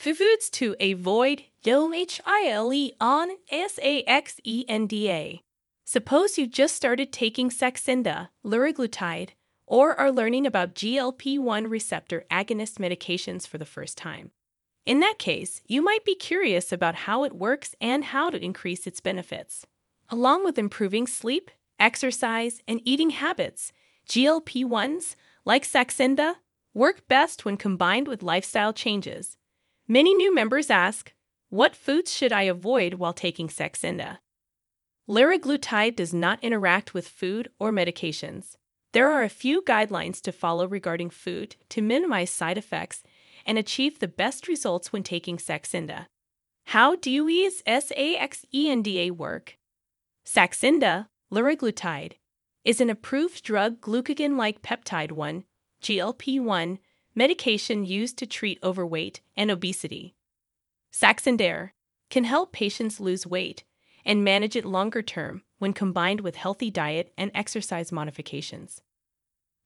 Foods to avoid L-H-I-L-E on S-A-X-E-N-D-A. Suppose you just started taking Saxenda, liraglutide, or are learning about GLP-1 receptor agonist medications for the first time. In that case, you might be curious about how it works and how to increase its benefits. Along with improving sleep, exercise, and eating habits, GLP 1s, like Saxenda, work best when combined with lifestyle changes. Many new members ask, What foods should I avoid while taking Saxenda? Liraglutide does not interact with food or medications. There are a few guidelines to follow regarding food to minimize side effects and achieve the best results when taking Saxenda. How DOE's SAXENDA work? Saxenda, liraglutide, is an approved drug glucagon like peptide 1, GLP 1, medication used to treat overweight and obesity. Saxenda can help patients lose weight and manage it longer term when combined with healthy diet and exercise modifications.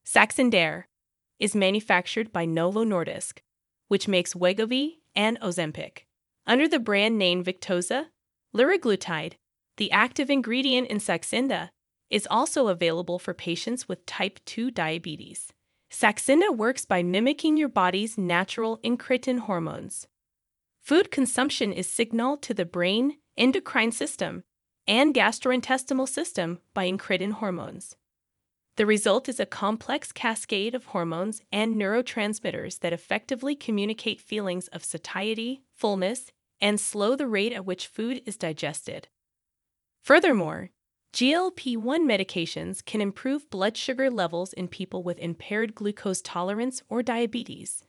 Saxenda is manufactured by Novo Nordisk, which makes Wegovy and Ozempic. Under the brand name Victoza, liraglutide, the active ingredient in Saxenda, is also available for patients with type 2 diabetes. Saxenda works by mimicking your body's natural incretin hormones. Food consumption is signaled to the brain, endocrine system, and gastrointestinal system by incretin hormones. The result is a complex cascade of hormones and neurotransmitters that effectively communicate feelings of satiety, fullness, and slow the rate at which food is digested. Furthermore, GLP 1 medications can improve blood sugar levels in people with impaired glucose tolerance or diabetes.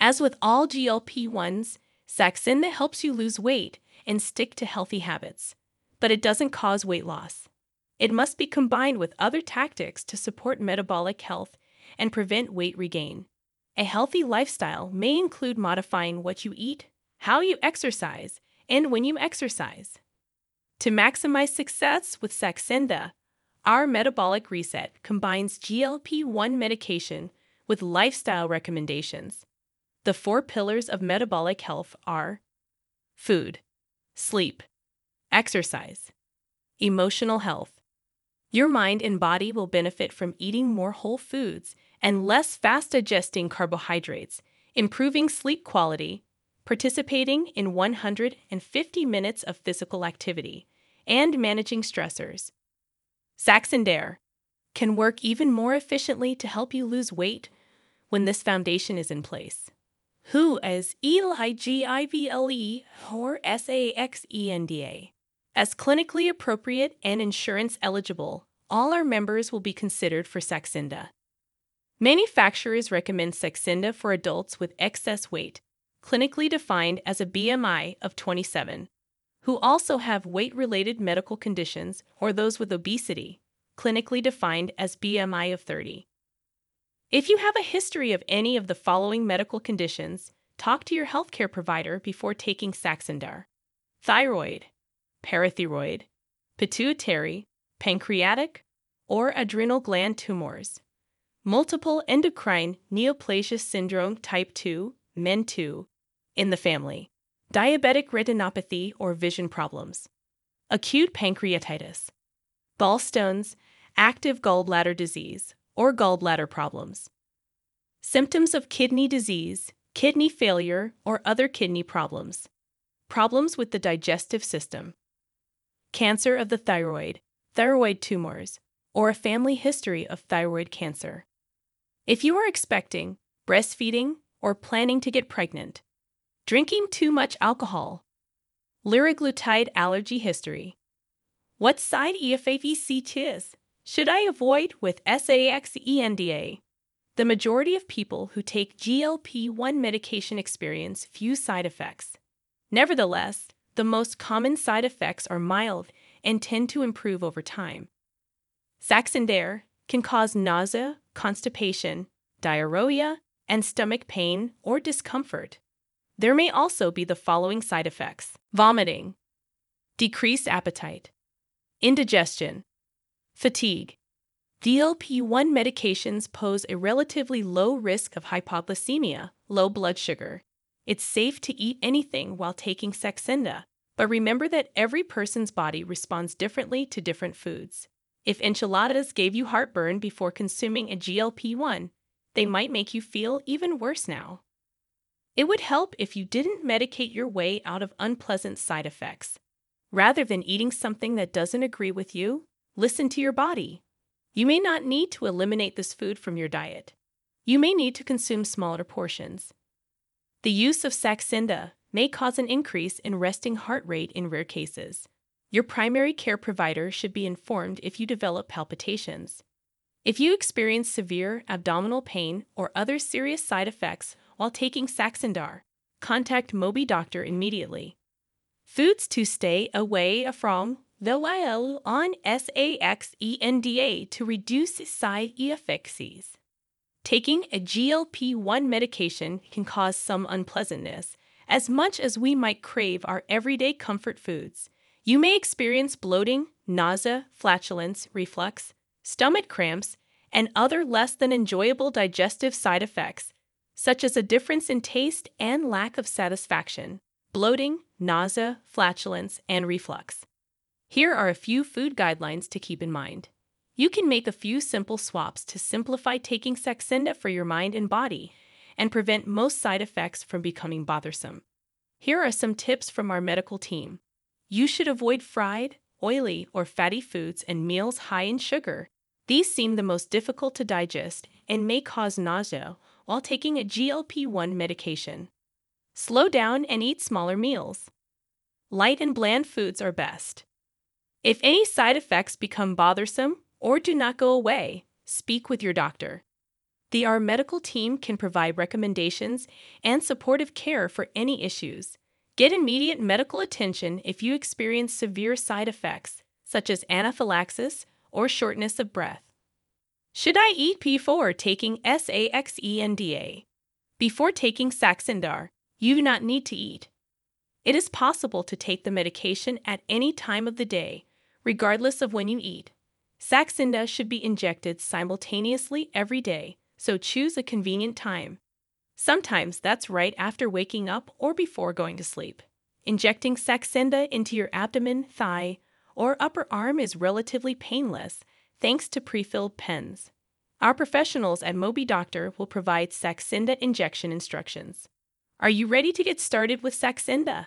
As with all GLP 1s, Saxenda helps you lose weight and stick to healthy habits, but it doesn't cause weight loss. It must be combined with other tactics to support metabolic health and prevent weight regain. A healthy lifestyle may include modifying what you eat, how you exercise, and when you exercise. To maximize success with Saxenda, our metabolic reset combines GLP 1 medication with lifestyle recommendations. The four pillars of metabolic health are food, sleep, exercise, emotional health. Your mind and body will benefit from eating more whole foods and less fast digesting carbohydrates, improving sleep quality, participating in 150 minutes of physical activity, and managing stressors. Saxenda can work even more efficiently to help you lose weight when this foundation is in place. Who as E-L-I-G-I-V-L-E or S-A-X-E-N-D-A? As clinically appropriate and insurance eligible, all our members will be considered for Saxenda. Manufacturers recommend Saxenda for adults with excess weight, clinically defined as a BMI of 27, who also have weight related medical conditions or those with obesity, clinically defined as BMI of 30. If you have a history of any of the following medical conditions, talk to your healthcare provider before taking Saxenda: thyroid, parathyroid, pituitary, pancreatic, or adrenal gland tumors, multiple endocrine neoplasia syndrome type 2, MEN2, in the family, diabetic retinopathy or vision problems, acute pancreatitis, gallstones, active gallbladder disease, or gallbladder problems, symptoms of kidney disease, kidney failure, or other kidney problems, problems with the digestive system, cancer of the thyroid, thyroid tumors, or a family history of thyroid cancer. If you are expecting, breastfeeding, or planning to get pregnant, drinking too much alcohol, liraglutide allergy history, what side effects should I avoid with SAXENDA? The majority of people who take GLP 1 medication experience few side effects. Nevertheless, the most common side effects are mild and tend to improve over time. Saxenda can cause nausea, constipation, diarrhea, and stomach pain or discomfort. There may also be the following side effects vomiting, decreased appetite, indigestion, fatigue. GLP 1 medications pose a relatively low risk of hypoglycemia, low blood sugar, It's safe to eat anything while taking Saxenda, but remember that every person's body responds differently to different foods. If enchiladas gave you heartburn before consuming a GLP 1, they might make you feel even worse now. It would help if you didn't medicate your way out of unpleasant side effects. Rather than eating something that doesn't agree with you, listen to your body. You may not need to eliminate this food from your diet. You may need to consume smaller portions. The use of Saxenda may cause an increase in resting heart rate in rare cases. Your primary care provider should be informed if you develop palpitations. If you experience severe abdominal pain or other serious side effects while taking Saxenda, contact Moby Doctor immediately. Foods to stay away from the while on SAXENDA to reduce side effects. Taking a GLP 1 medication can cause some unpleasantness, as much as we might crave our everyday comfort foods. You may experience bloating, nausea, flatulence, reflux, stomach cramps, and other less than enjoyable digestive side effects, such as a difference in taste and lack of satisfaction, bloating, nausea, flatulence, and reflux. Here are a few food guidelines to keep in mind. You can make a few simple swaps to simplify taking Saxenda for your mind and body and prevent most side effects from becoming bothersome. Here are some tips from our medical team. You should avoid fried, oily, or fatty foods and meals high in sugar. These seem the most difficult to digest and may cause nausea while taking a GLP 1 medication. Slow down and eat smaller meals. Light and bland foods are best. If any side effects become bothersome or do not go away, speak with your doctor. The R medical team can provide recommendations and supportive care for any issues. Get immediate medical attention if you experience severe side effects, such as anaphylaxis or shortness of breath. Should I eat before taking SAXENDA? Before taking Saxenda, you do not need to eat. It is possible to take the medication at any time of the day, regardless of when you eat. Saxenda should be injected simultaneously every day, so choose a convenient time. Sometimes that's right after waking up or before going to sleep. Injecting Saxenda into your abdomen, thigh, or upper arm is relatively painless thanks to pre-filled pens. Our professionals at Moby Doctor will provide Saxenda injection instructions. Are you ready to get started with Saxenda?